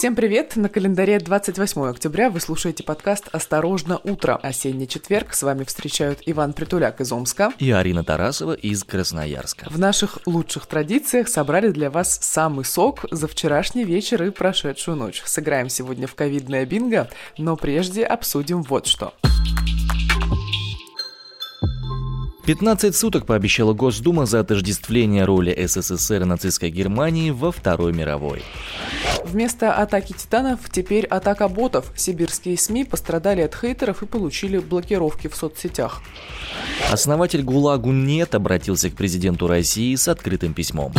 Всем привет! На календаре 28 октября вы слушаете подкаст «Осторожно, утро». Осенний четверг. С вами встречают Иван Притуляк из Омска и Арина Тарасова из Красноярска. В наших лучших традициях собрали для вас самый сок за вчерашний вечер и прошедшую ночь. Сыграем сегодня в ковидное бинго, но прежде обсудим вот что. 15 суток пообещала Госдума за отождествление роли СССР и нацистской Германии во Второй мировой. Вместо атаки титанов теперь атака ботов. Сибирские СМИ пострадали от хейтеров и получили блокировки в соцсетях. Основатель ГУЛАГу НЕТ обратился к президенту России с открытым письмом.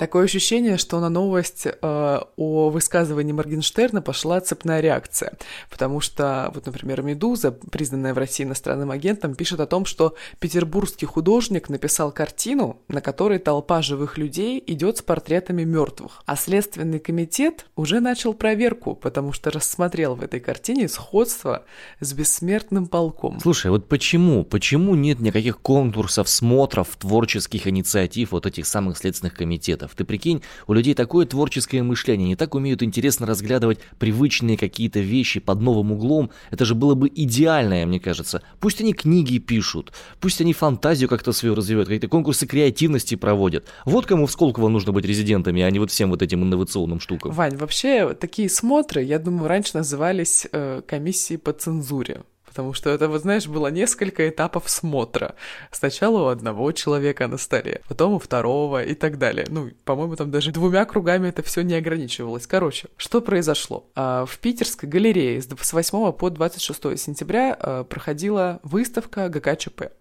Такое ощущение, что на новость э, о высказывании Моргенштерна пошла цепная реакция. Потому что, вот, например, «Медуза», признанная в России иностранным агентом, пишет о том, что петербургский художник написал картину, на которой толпа живых людей идет с портретами мертвых. А Следственный комитет уже начал проверку, потому что рассмотрел в этой картине сходство с бессмертным полком. Слушай, вот почему? Почему нет никаких конкурсов, смотров, творческих инициатив вот этих самых следственных комитетов? Талантов. Ты прикинь, у людей такое творческое мышление, они так умеют интересно разглядывать привычные какие-то вещи под новым углом. Это же было бы идеальное, мне кажется. Пусть они книги пишут, пусть они фантазию как-то свою развивают, какие-то конкурсы креативности проводят. Вот кому в Сколково нужно быть резидентами, а не вот всем вот этим инновационным штукам. Вань, вообще такие смотры, я думаю, раньше назывались э, комиссии по цензуре. Потому что это, вот знаешь, было несколько этапов смотра. Сначала у одного человека на столе, потом у второго и так далее. Ну, по-моему, там даже двумя кругами это все не ограничивалось. Короче, что произошло? А, в Питерской галерее с 8 по 26 сентября а, проходила выставка ГКЧП.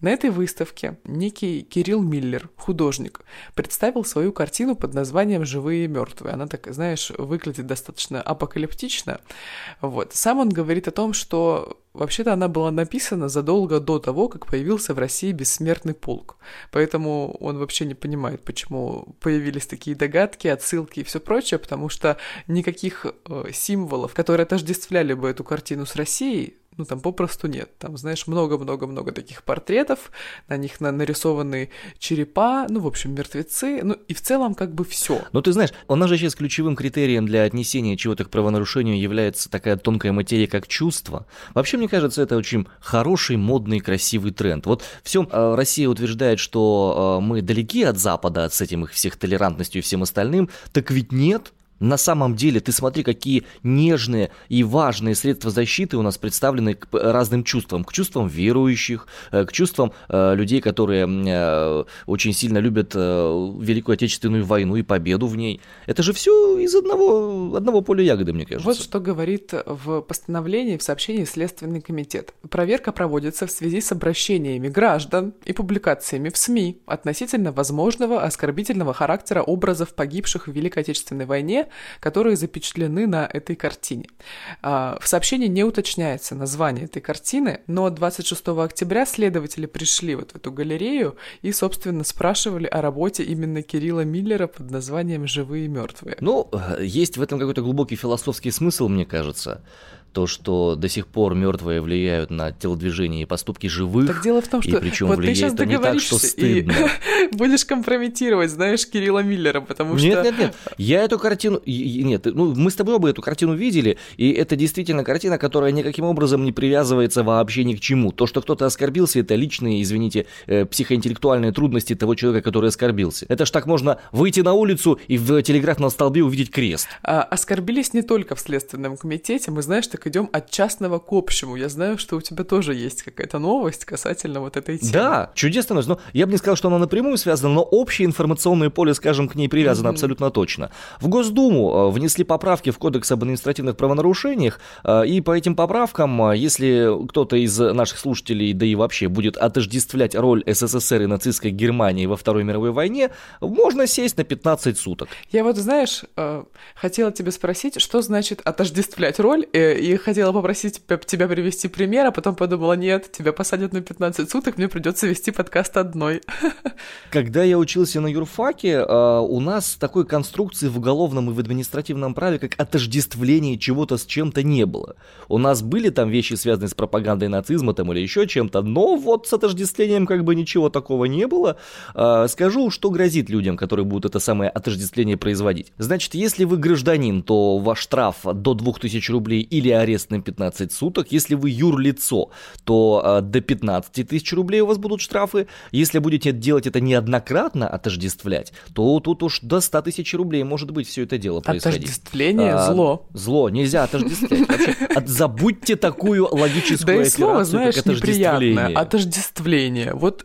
На этой выставке некий Кирилл Миллер, художник, представил свою картину под названием «Живые и мертвые». Она так, знаешь, выглядит достаточно апокалиптично. Вот. Сам он говорит о том, что Вообще-то она была написана задолго до того, как появился в России бессмертный полк. Поэтому он вообще не понимает, почему появились такие догадки, отсылки и все прочее, потому что никаких э, символов, которые отождествляли бы эту картину с Россией, ну, там попросту нет. Там, знаешь, много-много-много таких портретов, на них на нарисованы черепа, ну, в общем, мертвецы, ну, и в целом как бы все. Ну, ты знаешь, у нас же сейчас ключевым критерием для отнесения чего-то к правонарушению является такая тонкая материя, как чувство. Вообще, мне кажется, это очень хороший, модный, красивый тренд. Вот все э, Россия утверждает, что э, мы далеки от Запада, с этим их всех толерантностью и всем остальным, так ведь нет. На самом деле, ты смотри, какие нежные и важные средства защиты у нас представлены к разным чувствам. К чувствам верующих, э, к чувствам э, людей, которые э, очень сильно любят Великую Отечественную войну и победу в ней. Это же все из одного, одного поля ягоды, мне кажется. Вот что говорит в постановлении, в сообщении Следственный комитет. Проверка проводится в связи с обращениями граждан и публикациями в СМИ относительно возможного оскорбительного характера образов погибших в Великой Отечественной войне которые запечатлены на этой картине. А, в сообщении не уточняется название этой картины, но 26 октября следователи пришли вот в эту галерею и, собственно, спрашивали о работе именно Кирилла Миллера под названием «Живые и мертвые». Ну, э, есть в этом какой-то глубокий философский смысл, мне кажется то, что до сих пор мертвые влияют на телодвижение и поступки живых. Так дело в том, что и причем вот ты сейчас это не так, что стыдно. И будешь компрометировать, знаешь, Кирилла Миллера, потому нет, что... Нет, нет, нет. Я эту картину... Нет, ну, мы с тобой оба эту картину видели, и это действительно картина, которая никаким образом не привязывается вообще ни к чему. То, что кто-то оскорбился, это личные, извините, э, психоинтеллектуальные трудности того человека, который оскорбился. Это ж так можно выйти на улицу и в телеграфном столбе увидеть крест. А, оскорбились не только в Следственном комитете. Мы, знаешь, так идем от частного к общему. Я знаю, что у тебя тоже есть какая-то новость касательно вот этой темы. Да, чудесная новость. Но я бы не сказал, что она напрямую связана, но общее информационное поле, скажем, к ней привязано mm-hmm. абсолютно точно. В Госдуму э, внесли поправки в Кодекс об административных правонарушениях, э, и по этим поправкам, э, если кто-то из наших слушателей, да и вообще, будет отождествлять роль СССР и нацистской Германии во Второй мировой войне, можно сесть на 15 суток. Я вот, знаешь, хотела тебя спросить, что значит отождествлять роль, и и хотела попросить тебя привести пример, а потом подумала, нет, тебя посадят на 15 суток, мне придется вести подкаст одной. Когда я учился на юрфаке, а, у нас такой конструкции в уголовном и в административном праве, как отождествление чего-то с чем-то не было. У нас были там вещи, связанные с пропагандой нацизма там или еще чем-то, но вот с отождествлением как бы ничего такого не было. А, скажу, что грозит людям, которые будут это самое отождествление производить. Значит, если вы гражданин, то ваш штраф до 2000 рублей или арест на 15 суток. Если вы юрлицо, то э, до 15 тысяч рублей у вас будут штрафы. Если будете делать это неоднократно, отождествлять, то тут уж до 100 тысяч рублей может быть все это дело происходить. Отождествление а, зло. Зло, нельзя отождествлять. Вообще, забудьте такую логическую Да и слово, знаешь, неприятное. Отождествление. Вот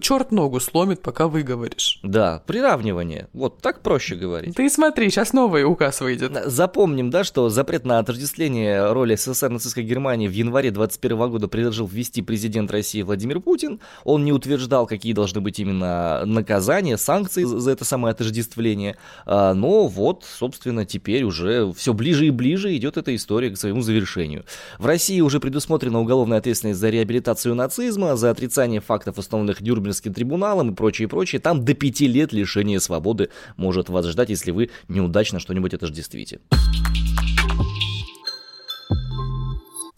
черт ногу сломит, пока выговоришь. Да, приравнивание. Вот так проще говорить. Ты смотри, сейчас новый указ выйдет. Запомним, да, что запрет на отождествление роли СССР нацистской Германии в январе 21 года предложил ввести президент России Владимир Путин. Он не утверждал, какие должны быть именно наказания, санкции за это самое отождествление. А, но вот, собственно, теперь уже все ближе и ближе идет эта история к своему завершению. В России уже предусмотрена уголовная ответственность за реабилитацию нацизма, за отрицание фактов, установленных Нюрнбергским трибуналом и прочее, прочее. Там до пяти лет лишения свободы может вас ждать, если вы неудачно что-нибудь отождествите.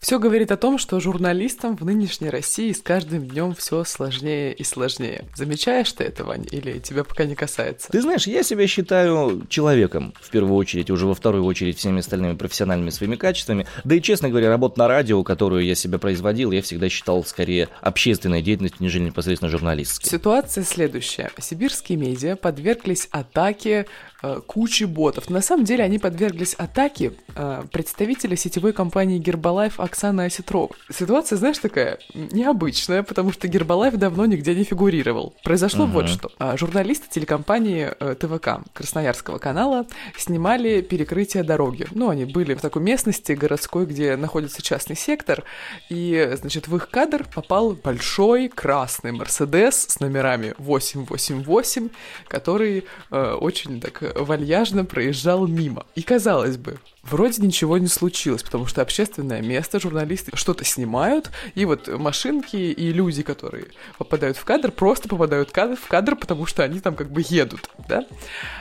Все говорит о том, что журналистам в нынешней России с каждым днем все сложнее и сложнее. Замечаешь ты это, Вань, или тебя пока не касается? Ты знаешь, я себя считаю человеком, в первую очередь, уже во вторую очередь всеми остальными профессиональными своими качествами. Да и, честно говоря, работа на радио, которую я себя производил, я всегда считал скорее общественной деятельностью, нежели непосредственно журналистской. Ситуация следующая. Сибирские медиа подверглись атаке э, кучи ботов. На самом деле они подверглись атаке э, представителя сетевой компании Гербалайф Оксана Осетрова. Ситуация, знаешь, такая необычная, потому что Гербалайф давно нигде не фигурировал. Произошло uh-huh. вот что. А, журналисты телекомпании э, ТВК Красноярского канала снимали перекрытие дороги. Ну, они были в такой местности городской, где находится частный сектор, и, значит, в их кадр попал большой красный Мерседес с номерами 888, который э, очень так вальяжно проезжал мимо. И казалось бы, вроде ничего не случилось, потому что общественное место, журналисты что-то снимают, и вот машинки и люди, которые попадают в кадр, просто попадают в кадр, в кадр потому что они там как бы едут, да?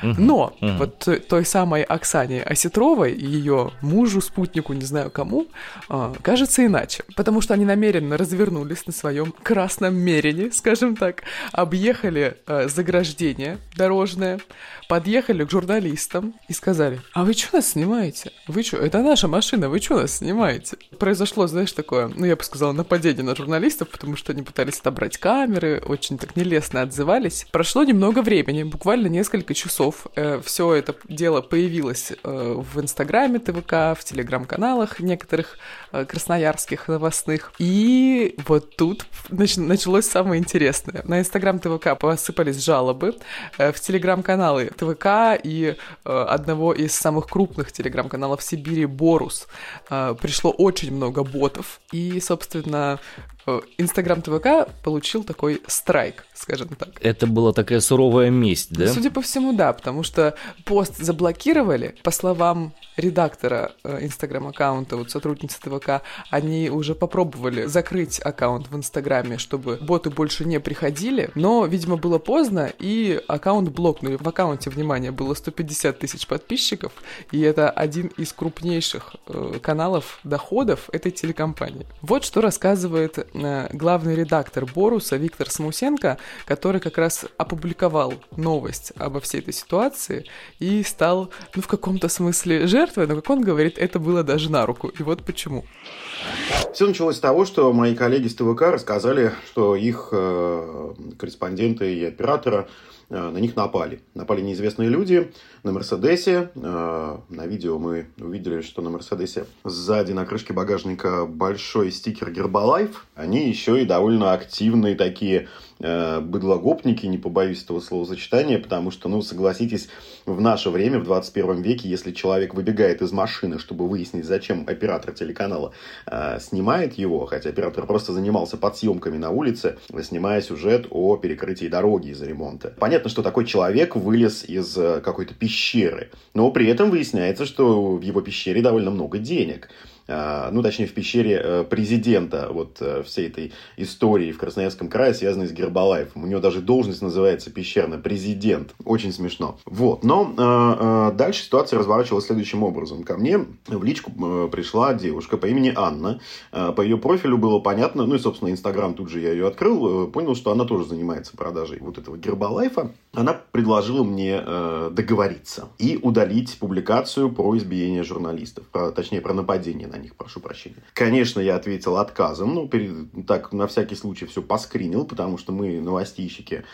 Но вот той самой Оксане Осетровой и ее мужу, спутнику, не знаю кому, а, кажется иначе, потому что они намеренно развернулись на своем красном мерине, скажем так, объехали а, заграждение дорожное, подъехали к журналистам и сказали, а вы что нас снимаете? Вы что, это наша машина, вы что нас снимаете? Произошло, знаешь, такое, ну, я бы сказала, нападение на журналистов, потому что они пытались отобрать камеры, очень так нелестно отзывались. Прошло немного времени, буквально несколько часов. Э, все это дело появилось э, в Инстаграме ТВК, в Телеграм-каналах некоторых э, красноярских новостных. И вот тут нач- началось самое интересное. На Инстаграм ТВК посыпались жалобы, э, в Телеграм-каналы ТВК и э, одного из самых крупных телеграм-каналов Сибири Борус э, пришло очень много ботов. И, собственно, Инстаграм ТВК получил такой страйк, скажем так. Это была такая суровая месть, да? Судя по всему, да, потому что пост заблокировали. По словам редактора э, инстаграм-аккаунта, вот сотрудницы ТВК, они уже попробовали закрыть аккаунт в Инстаграме, чтобы боты больше не приходили, но, видимо, было поздно, и аккаунт блокнули. В аккаунте, внимание, было 150 тысяч подписчиков, и это один из крупнейших э, каналов доходов этой телекомпании. Вот что рассказывает главный редактор Боруса Виктор Смусенко, который как раз опубликовал новость обо всей этой ситуации и стал, ну, в каком-то смысле жертвой, но, как он говорит, это было даже на руку. И вот почему. Все началось с того, что мои коллеги с ТВК рассказали, что их э, корреспонденты и операторы Э, на них напали. Напали неизвестные люди на Мерседесе. Э, на видео мы увидели, что на Мерседесе сзади на крышке багажника большой стикер Гербалайф. Они еще и довольно активные такие э, быдлогопники, не побоюсь этого словосочетания, потому что, ну, согласитесь, в наше время, в 21 веке, если человек выбегает из машины, чтобы выяснить, зачем оператор телеканала э, снимает его, хотя оператор просто занимался подсъемками на улице, снимая сюжет о перекрытии дороги из-за ремонта. Понятно, что такой человек вылез из э, какой-то пещеры, но при этом выясняется, что в его пещере довольно много денег. А, ну, точнее, в пещере э, президента вот э, всей этой истории в Красноярском крае, связанной с Гербалаевым. У него даже должность называется пещерный президент. Очень смешно. Вот. Но э, дальше ситуация разворачивалась следующим образом. Ко мне в личку пришла девушка по имени Анна. По ее профилю было понятно, ну и, собственно, Инстаграм тут же я ее открыл, понял, что она тоже занимается продажей вот этого Гербалайфа. Она предложила мне договориться и удалить публикацию про избиение журналистов, про, точнее, про нападение на них, прошу прощения. Конечно, я ответил отказом, ну, перед, так, на всякий случай все поскринил, потому что мы, новостищики, э,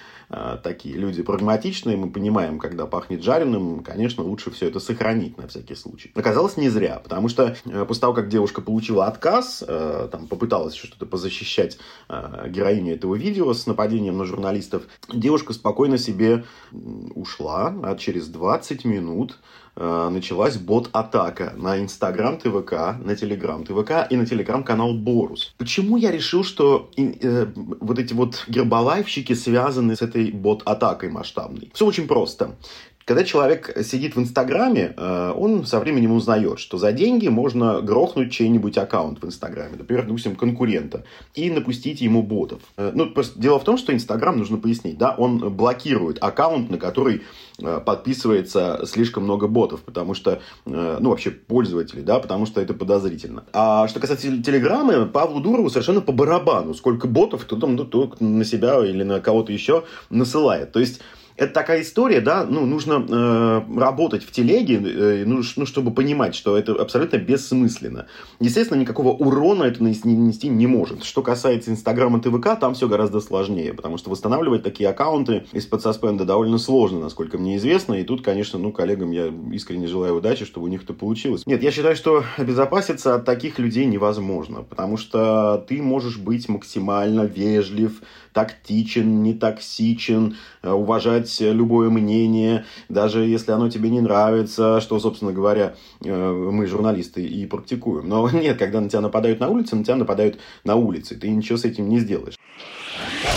такие люди прагматичные, мы понимаем, когда пахнет жареным, конечно, лучше все это сохранить на всякий случай. Оказалось, не зря, потому что э, после того, как девушка получила отказ, э, там, попыталась что-то позащищать э, героиню этого видео с нападением на журналистов, девушка спокойно себе ушла, а через 20 минут Э, началась бот-атака на Инстаграм ТВК, на Телеграм ТВК и на Телеграм-канал Борус. Почему я решил, что э, вот эти вот гербалайфщики связаны с этой бот-атакой масштабной? Все очень просто. Когда человек сидит в Инстаграме, э, он со временем узнает, что за деньги можно грохнуть чей-нибудь аккаунт в Инстаграме, например, допустим, конкурента, и напустить ему ботов. Э, ну, просто дело в том, что Инстаграм, нужно пояснить, да, он блокирует аккаунт, на который э, подписывается слишком много ботов, потому что, ну, вообще пользователей, да, потому что это подозрительно. А что касается Телеграма, Павлу Дурову совершенно по барабану, сколько ботов кто там ну, то на себя или на кого-то еще насылает. То есть, это такая история, да, ну, нужно э, работать в телеге, э, ну, ну, чтобы понимать, что это абсолютно бессмысленно. Естественно, никакого урона это нанести не может. Что касается Инстаграма ТВК, там все гораздо сложнее, потому что восстанавливать такие аккаунты из-под саспенда довольно сложно, насколько мне известно, и тут, конечно, ну, коллегам я искренне желаю удачи, чтобы у них это получилось. Нет, я считаю, что обезопаситься от таких людей невозможно, потому что ты можешь быть максимально вежлив, тактичен, не токсичен, э, уважать любое мнение, даже если оно тебе не нравится, что, собственно говоря, э, мы, журналисты, и практикуем. Но нет, когда на тебя нападают на улице, на тебя нападают на улице. Ты ничего с этим не сделаешь.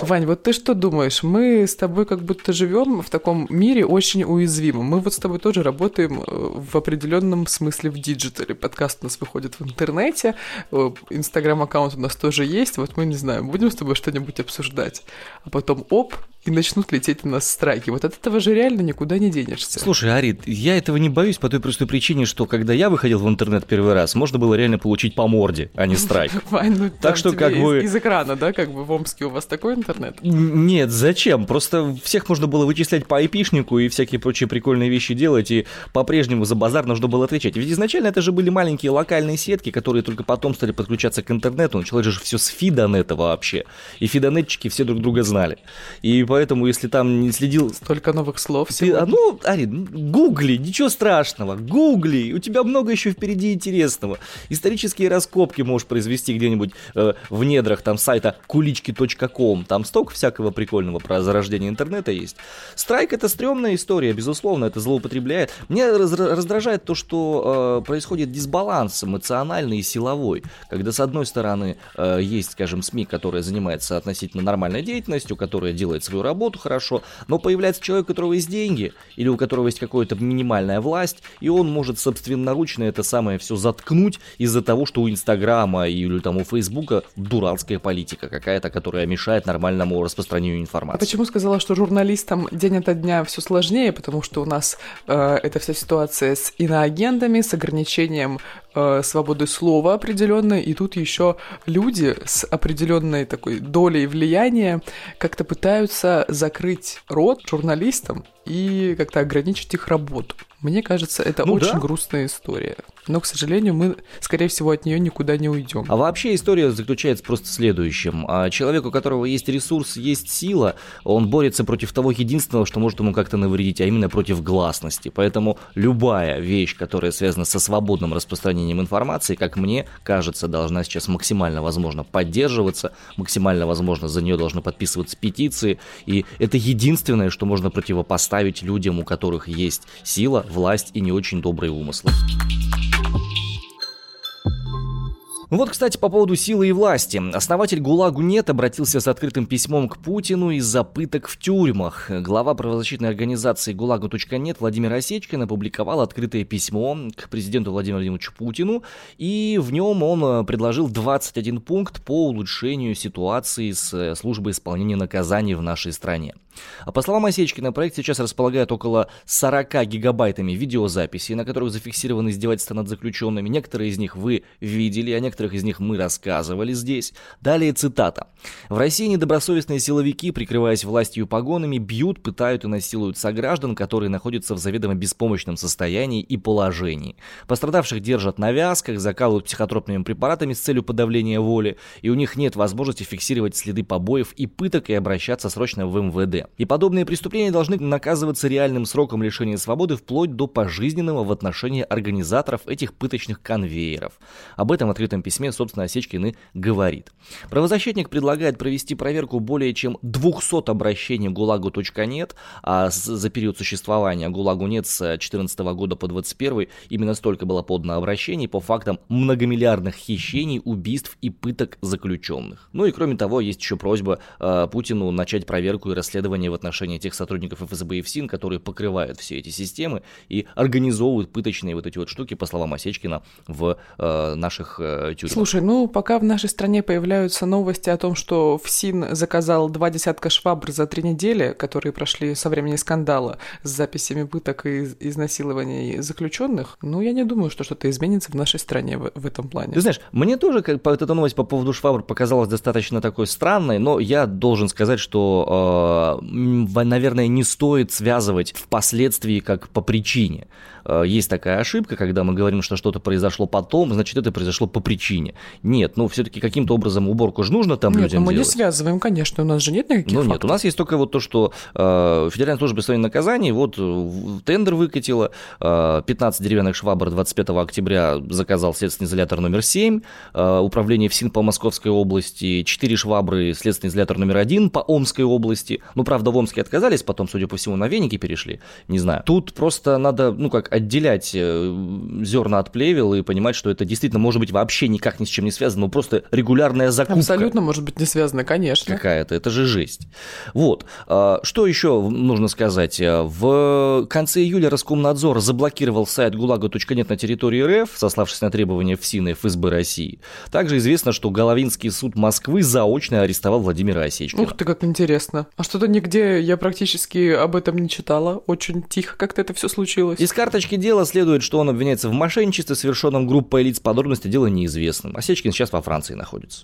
Вань, вот ты что думаешь? Мы с тобой как будто живем в таком мире очень уязвимом. Мы вот с тобой тоже работаем э, в определенном смысле в digital е. Подкаст у нас выходит в интернете, инстаграм-аккаунт у нас тоже есть. Вот мы, не знаю, будем с тобой что-нибудь обсуждать. А потом, оп, и начнут лететь на нас страйки. Вот от этого же реально никуда не денешься. Слушай, Арит, я этого не боюсь по той простой причине, что когда я выходил в интернет первый раз, можно было реально получить по морде, а не страйк. Вань, ну, так что как бы... Из экрана, да, как бы в Омске у вас такой интернет? Нет, зачем? Просто всех можно было вычислять по айпишнику и всякие прочие прикольные вещи делать, и по-прежнему за базар нужно было отвечать. Ведь изначально это же были маленькие локальные сетки, которые только потом стали подключаться к интернету. Началось же все с фидонета вообще. И фидонетчики все друг друга знали. И поэтому, если там не следил... Столько новых слов ты, а, Ну, Ари, гугли, ничего страшного, гугли, у тебя много еще впереди интересного. Исторические раскопки можешь произвести где-нибудь э, в недрах там сайта кулички.ком, там столько всякого прикольного про зарождение интернета есть. Страйк это стрёмная история, безусловно, это злоупотребляет. Мне раздражает то, что э, происходит дисбаланс эмоциональный и силовой, когда с одной стороны э, есть, скажем, СМИ, которая занимается относительно нормальной деятельностью, которая делает свою работу хорошо, но появляется человек, у которого есть деньги, или у которого есть какая-то минимальная власть, и он может собственноручно это самое все заткнуть из-за того, что у Инстаграма или там у Фейсбука дурацкая политика какая-то, которая мешает нормальному распространению информации. А почему сказала, что журналистам день ото дня все сложнее, потому что у нас э, эта вся ситуация с иноагентами, с ограничением э, свободы слова определенной, и тут еще люди с определенной такой долей влияния как-то пытаются закрыть рот журналистам и как-то ограничить их работу. Мне кажется, это ну, очень да? грустная история. Но, к сожалению, мы, скорее всего, от нее никуда не уйдем. А вообще история заключается просто в следующем. А человек, у которого есть ресурс, есть сила, он борется против того единственного, что может ему как-то навредить, а именно против гласности. Поэтому любая вещь, которая связана со свободным распространением информации, как мне кажется, должна сейчас максимально возможно поддерживаться, максимально возможно за нее должны подписываться петиции. И это единственное, что можно противопоставить людям, у которых есть сила, власть и не очень добрые умыслы. Ну вот, кстати, по поводу силы и власти. Основатель ГУЛАГу НЕТ обратился с открытым письмом к Путину из-за пыток в тюрьмах. Глава правозащитной организации ГУЛАГу.нет Владимир Осечкин опубликовал открытое письмо к президенту Владимиру Владимировичу Путину, и в нем он э, предложил 21 пункт по улучшению ситуации с э, службой исполнения наказаний в нашей стране. А по словам Осечкина, проект сейчас располагает около 40 гигабайтами видеозаписей, на которых зафиксированы издевательства над заключенными. Некоторые из них вы видели, о некоторых из них мы рассказывали здесь. Далее цитата. «В России недобросовестные силовики, прикрываясь властью погонами, бьют, пытают и насилуют сограждан, которые находятся в заведомо беспомощном состоянии и положении. Пострадавших держат на вязках, закалывают психотропными препаратами с целью подавления воли, и у них нет возможности фиксировать следы побоев и пыток и обращаться срочно в МВД. И подобные преступления должны наказываться реальным сроком лишения свободы вплоть до пожизненного в отношении организаторов этих пыточных конвейеров. Об этом в открытом письме, собственно, Осечкин и говорит. Правозащитник предлагает провести проверку более чем 200 обращений ГУЛАГу.нет, а за период существования ГУЛАГу.нет с 2014 года по 2021 именно столько было подано обращений по фактам многомиллиардных хищений, убийств и пыток заключенных. Ну и кроме того, есть еще просьба э, Путину начать проверку и расследование в отношении тех сотрудников ФСБ и ФСИН, которые покрывают все эти системы и организовывают пыточные вот эти вот штуки, по словам Осечкина, в э, наших э, тюрьмах. Слушай, ну пока в нашей стране появляются новости о том, что ФСИН заказал два десятка швабр за три недели, которые прошли со времени скандала с записями пыток и изнасилований заключенных, ну я не думаю, что что-то изменится в нашей стране в, в этом плане. Ты знаешь, мне тоже как, эта новость по поводу швабр показалась достаточно такой странной, но я должен сказать, что э, наверное, не стоит связывать впоследствии как по причине. Э, есть такая ошибка, когда мы говорим, что что-то произошло потом, значит, это произошло по причине. Нет, ну, все-таки каким-то образом уборку же нужно там нет, людям ну, мы делать. не связываем, конечно, у нас же нет никаких Ну, фактов. нет, у нас есть только вот то, что э, Федеральная служба исполнения наказаний вот тендер выкатила, э, 15 деревянных швабр 25 октября заказал следственный изолятор номер 7, э, управление ФСИН по Московской области, 4 швабры следственный изолятор номер 1 по Омской области. Ну, правда, в Омске отказались, потом, судя по всему, на веники перешли, не знаю. Тут просто надо, ну, как отделять э, зерна от плевел и понимать, что это действительно может быть вообще никак ни с чем не связано, но просто регулярная закупка. Абсолютно может быть не связано, конечно. Какая-то, это же жесть. Вот. А, что еще нужно сказать? В конце июля Роскомнадзор заблокировал сайт гулага.нет на территории РФ, сославшись на требования ФСИН и ФСБ России. Также известно, что Головинский суд Москвы заочно арестовал Владимира Осечкина. Ух ты, как интересно. А что-то нигде я практически об этом не читала. Очень тихо как-то это все случилось. Из карточки дела следует, что он обвиняется в мошенничестве, совершенном группой лиц. Подробности дела неизвестны. Осечкин сейчас во Франции находится.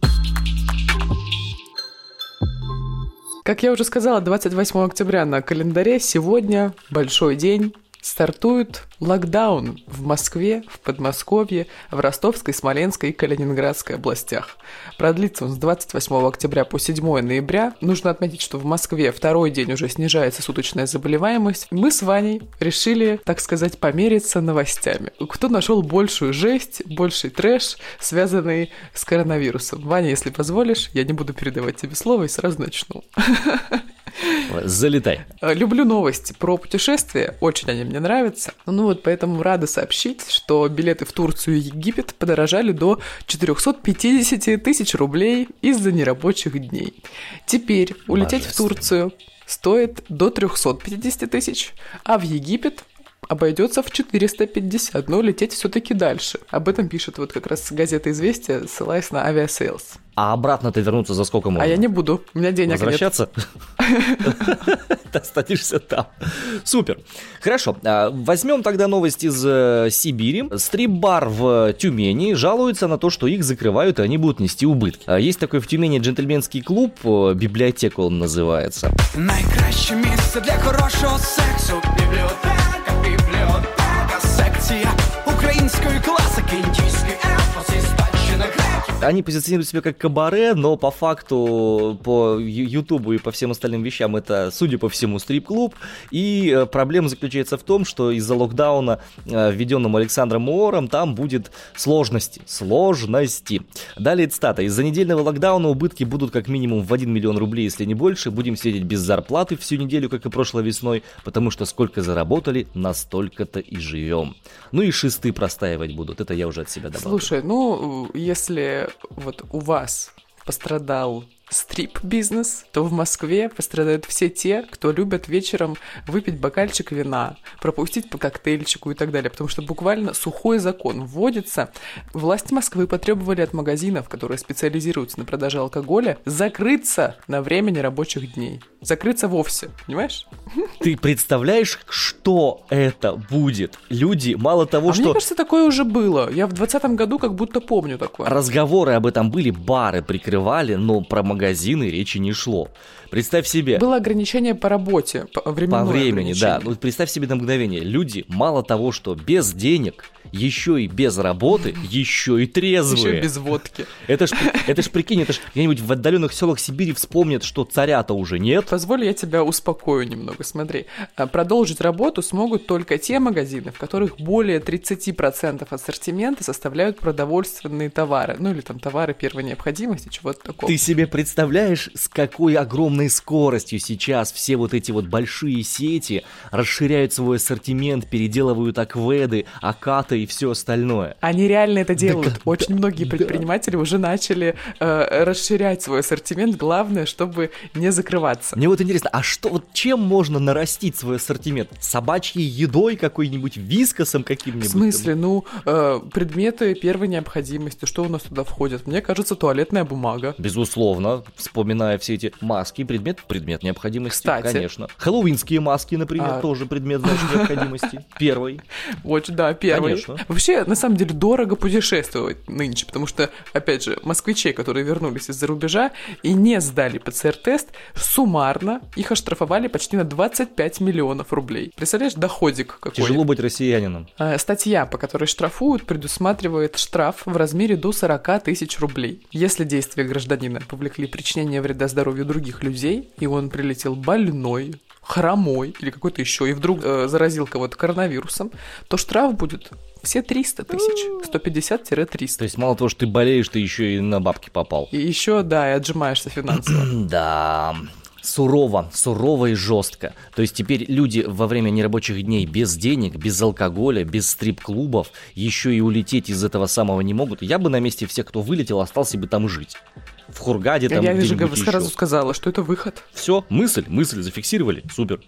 Как я уже сказала, 28 октября на календаре сегодня большой день стартует локдаун в Москве, в Подмосковье, в Ростовской, Смоленской и Калининградской областях. Продлится он с 28 октября по 7 ноября. Нужно отметить, что в Москве второй день уже снижается суточная заболеваемость. Мы с Ваней решили, так сказать, помериться новостями. Кто нашел большую жесть, больший трэш, связанный с коронавирусом? Ваня, если позволишь, я не буду передавать тебе слово и сразу начну. Залетай. Люблю новости про путешествия, очень они мне нравятся. Ну вот поэтому рада сообщить, что билеты в Турцию и Египет подорожали до 450 тысяч рублей из-за нерабочих дней. Теперь улететь в Турцию стоит до 350 тысяч, а в Египет обойдется в 450, но лететь все-таки дальше. Об этом пишет вот как раз газета «Известия», ссылаясь на авиасейлс. А обратно ты вернуться за сколько можно? А я не буду, у меня денег Возвращаться? Ты останешься там. Супер. Хорошо. А, возьмем тогда новость из э, Сибири. Стрип-бар в Тюмени жалуется на то, что их закрывают, и они будут нести убытки. А, есть такой в Тюмени джентльменский клуб, э, библиотека он называется. Найкраще місце для хорошого сексу. Бібліотека, Они позиционируют себя как кабаре, но по факту по Ютубу и по всем остальным вещам это, судя по всему, стрип-клуб. И э, проблема заключается в том, что из-за локдауна, э, введенным Александром Муором, там будет сложности. Сложности. Далее цитата. Из-за недельного локдауна убытки будут как минимум в 1 миллион рублей, если не больше. Будем сидеть без зарплаты всю неделю, как и прошлой весной, потому что сколько заработали, настолько-то и живем. Ну и шесты простаивать будут. Это я уже от себя добавлю. Слушай, ну, если вот у вас пострадал стрип-бизнес, то в Москве пострадают все те, кто любят вечером выпить бокальчик вина, пропустить по коктейльчику и так далее, потому что буквально сухой закон вводится. Власти Москвы потребовали от магазинов, которые специализируются на продаже алкоголя, закрыться на время нерабочих дней. Закрыться вовсе, понимаешь? Ты представляешь, что это будет? Люди, мало того, а что... мне кажется, такое уже было. Я в 2020 году как будто помню такое. Разговоры об этом были, бары прикрывали, но про магазины речи не шло. Представь себе... Было ограничение по работе, по, по времени, да. Ну, представь себе на мгновение. Люди, мало того, что без денег, еще и без работы, еще и трезвые. Еще без водки. Это ж, это ж прикинь, это ж где-нибудь в отдаленных селах Сибири вспомнят, что царя-то уже нет. Позволь, я тебя успокою немного. Смотри, а, продолжить работу смогут только те магазины, в которых более 30% ассортимента составляют продовольственные товары. Ну или там товары первой необходимости, чего-то такого. Ты себе представляешь, с какой огромной скоростью сейчас все вот эти вот большие сети расширяют свой ассортимент, переделывают акведы, акаты и все остальное. Они реально это делают. Да, Очень да, многие предприниматели да. уже начали э, расширять свой ассортимент. Главное, чтобы не закрываться. Мне вот интересно, а что вот чем можно нарастить свой ассортимент? Собачьей едой какой-нибудь, вискосом каким-нибудь? В смысле? Ну, э, предметы первой необходимости. Что у нас туда входит? Мне кажется, туалетная бумага. Безусловно, вспоминая все эти маски, предмет, предмет необходимости, Кстати. конечно. Хэллоуинские маски, например, а... тоже предмет значит, необходимости. Первый. Очень, да, первый. Конечно. Вообще, на самом деле, дорого путешествовать нынче, потому что, опять же, москвичей, которые вернулись из-за рубежа и не сдали ПЦР-тест, суммарно их оштрафовали почти на 25 миллионов рублей. Представляешь, доходик какой. Тяжело быть россиянином. А, статья, по которой штрафуют, предусматривает штраф в размере до 40 тысяч рублей. Если действия гражданина повлекли причинение вреда здоровью других людей, и он прилетел больной, хромой или какой-то еще, и вдруг э, заразил кого-то коронавирусом, то штраф будет все 300 тысяч. 150-300. То есть мало того, что ты болеешь, ты еще и на бабки попал. И еще, да, и отжимаешься финансово. да, сурово, сурово и жестко. То есть теперь люди во время нерабочих дней без денег, без алкоголя, без стрип-клубов еще и улететь из этого самого не могут. Я бы на месте всех, кто вылетел, остался бы там жить. В Хургаде там Я же сразу сказала, что это выход. Все, мысль, мысль зафиксировали, супер.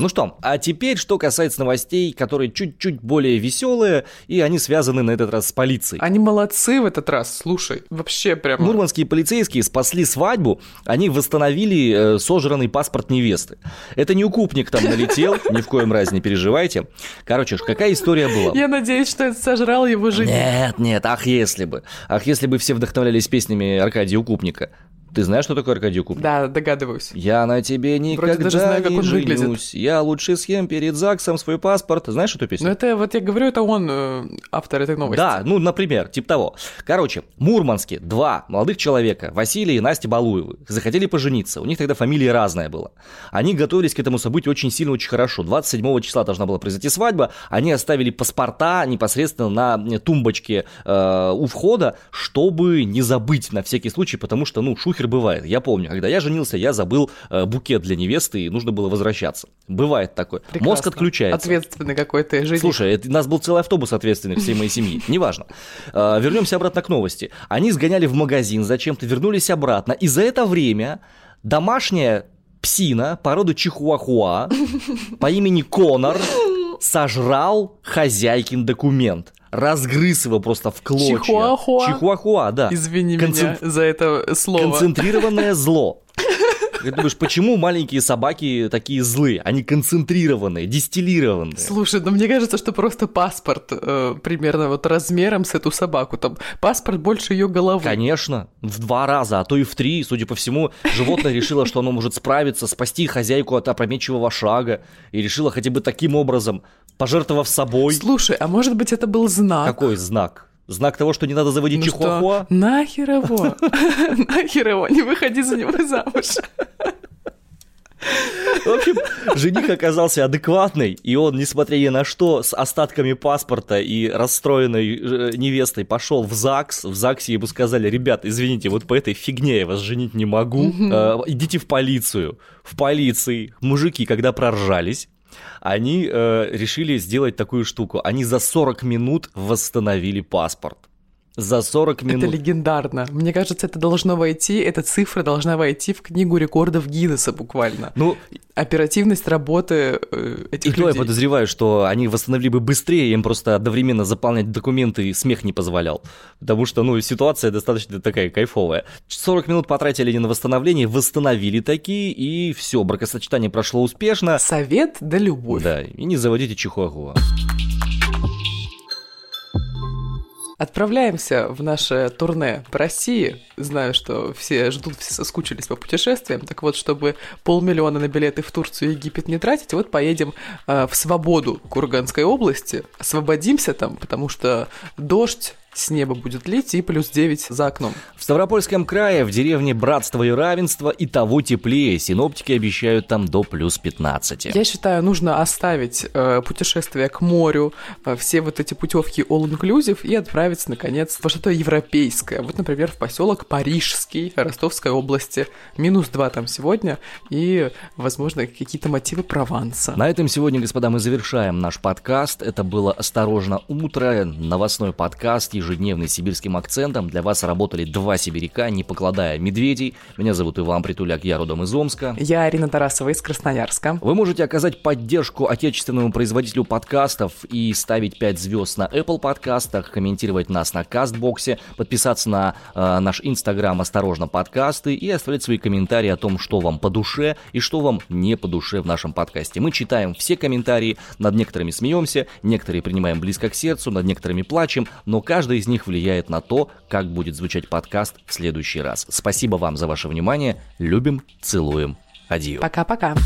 Ну что, а теперь, что касается новостей, которые чуть-чуть более веселые, и они связаны на этот раз с полицией. Они молодцы в этот раз, слушай, вообще прямо. Мурманские полицейские спасли свадьбу, они восстановили э, сожранный паспорт невесты. Это не укупник там налетел, ни в коем разе не переживайте. Короче, какая история была? Я надеюсь, что это сожрал его жених. Нет, нет, ах если бы. Ах если бы все вдохновлялись песнями Аркадия Укупника. Ты знаешь, что такое Аркадий Куб? Да, догадываюсь. Я на тебе никогда Вроде даже знаю, как он женюсь. Выглядит. Я лучше съем перед ЗАГСом свой паспорт. Знаешь эту песню? Ну это, вот я говорю, это он э, автор этой новости. Да, ну, например, типа того. Короче, Мурманске два молодых человека, Василий и Настя Балуевы, захотели пожениться. У них тогда фамилия разная была. Они готовились к этому событию очень сильно, очень хорошо. 27 числа должна была произойти свадьба. Они оставили паспорта непосредственно на тумбочке э, у входа, чтобы не забыть на всякий случай, потому что, ну, шухер бывает. Я помню, когда я женился, я забыл э, букет для невесты, и нужно было возвращаться. Бывает такое. Прекрасно. Мозг отключается. Ответственный какой-то жених. Слушай, это, у нас был целый автобус ответственный всей моей семьи. Неважно. Э, вернемся обратно к новости. Они сгоняли в магазин зачем-то, вернулись обратно, и за это время домашняя псина породы чихуахуа по имени Конор сожрал хозяйкин документ разгрыз его просто в клочья. Чихуахуа? Чихуахуа, да. Извини Концент... меня за это слово. Концентрированное зло. Ты думаешь, почему маленькие собаки такие злые? Они концентрированные, дистиллированные. Слушай, ну мне кажется, что просто паспорт э, примерно вот размером с эту собаку. Там паспорт больше ее головы. Конечно, в два раза, а то и в три. Судя по всему, животное решило, что оно может справиться, спасти хозяйку от опрометчивого шага. И решило хотя бы таким образом, пожертвовав собой. Слушай, а может быть это был знак? Какой знак? Знак того, что не надо заводить Ну чихуахуа? нахер его? Нахер его, не выходи за него замуж. В общем, жених оказался адекватный, и он, несмотря ни на что, с остатками паспорта и расстроенной э, невестой пошел в ЗАГС. В ЗАГСе ему сказали, ребят, извините, вот по этой фигне я вас женить не могу, Э, идите в полицию. В полиции мужики, когда проржались, они э, решили сделать такую штуку. Они за 40 минут восстановили паспорт. За 40 минут. Это легендарно. Мне кажется, это должно войти, эта цифра должна войти в книгу рекордов Гиннесса буквально. Ну, Оперативность работы э, И этих то я людей. подозреваю, что они восстановили бы быстрее, им просто одновременно заполнять документы и смех не позволял. Потому что, ну, ситуация достаточно такая кайфовая. 40 минут потратили они на восстановление, восстановили такие, и все, бракосочетание прошло успешно. Совет да любовь. Да, и не заводите чихуахуа. Отправляемся в наше турне по России. Знаю, что все ждут, все соскучились по путешествиям. Так вот, чтобы полмиллиона на билеты в Турцию и Египет не тратить, вот поедем э, в Свободу Курганской области. Освободимся там, потому что дождь с неба будет лить и плюс 9 за окном. В Ставропольском крае, в деревне Братство и Равенство и того теплее. Синоптики обещают там до плюс 15. Я считаю, нужно оставить э, путешествие к морю, э, все вот эти путевки all-inclusive и отправиться, наконец, во что-то европейское. Вот, например, в поселок Парижский Ростовской области. Минус 2 там сегодня и, возможно, какие-то мотивы Прованса. На этом сегодня, господа, мы завершаем наш подкаст. Это было «Осторожно, утро», новостной подкаст, ежедневный сибирским акцентом. Для вас работали два сибиряка, не покладая медведей. Меня зовут Иван Притуляк, я родом из Омска. Я Арина Тарасова из Красноярска. Вы можете оказать поддержку отечественному производителю подкастов и ставить 5 звезд на Apple подкастах, комментировать нас на Кастбоксе, подписаться на э, наш Инстаграм «Осторожно, подкасты» и оставлять свои комментарии о том, что вам по душе и что вам не по душе в нашем подкасте. Мы читаем все комментарии, над некоторыми смеемся, некоторые принимаем близко к сердцу, над некоторыми плачем, но каждый из них влияет на то, как будет звучать подкаст в следующий раз. Спасибо вам за ваше внимание. Любим, целуем. Адью. Пока-пока.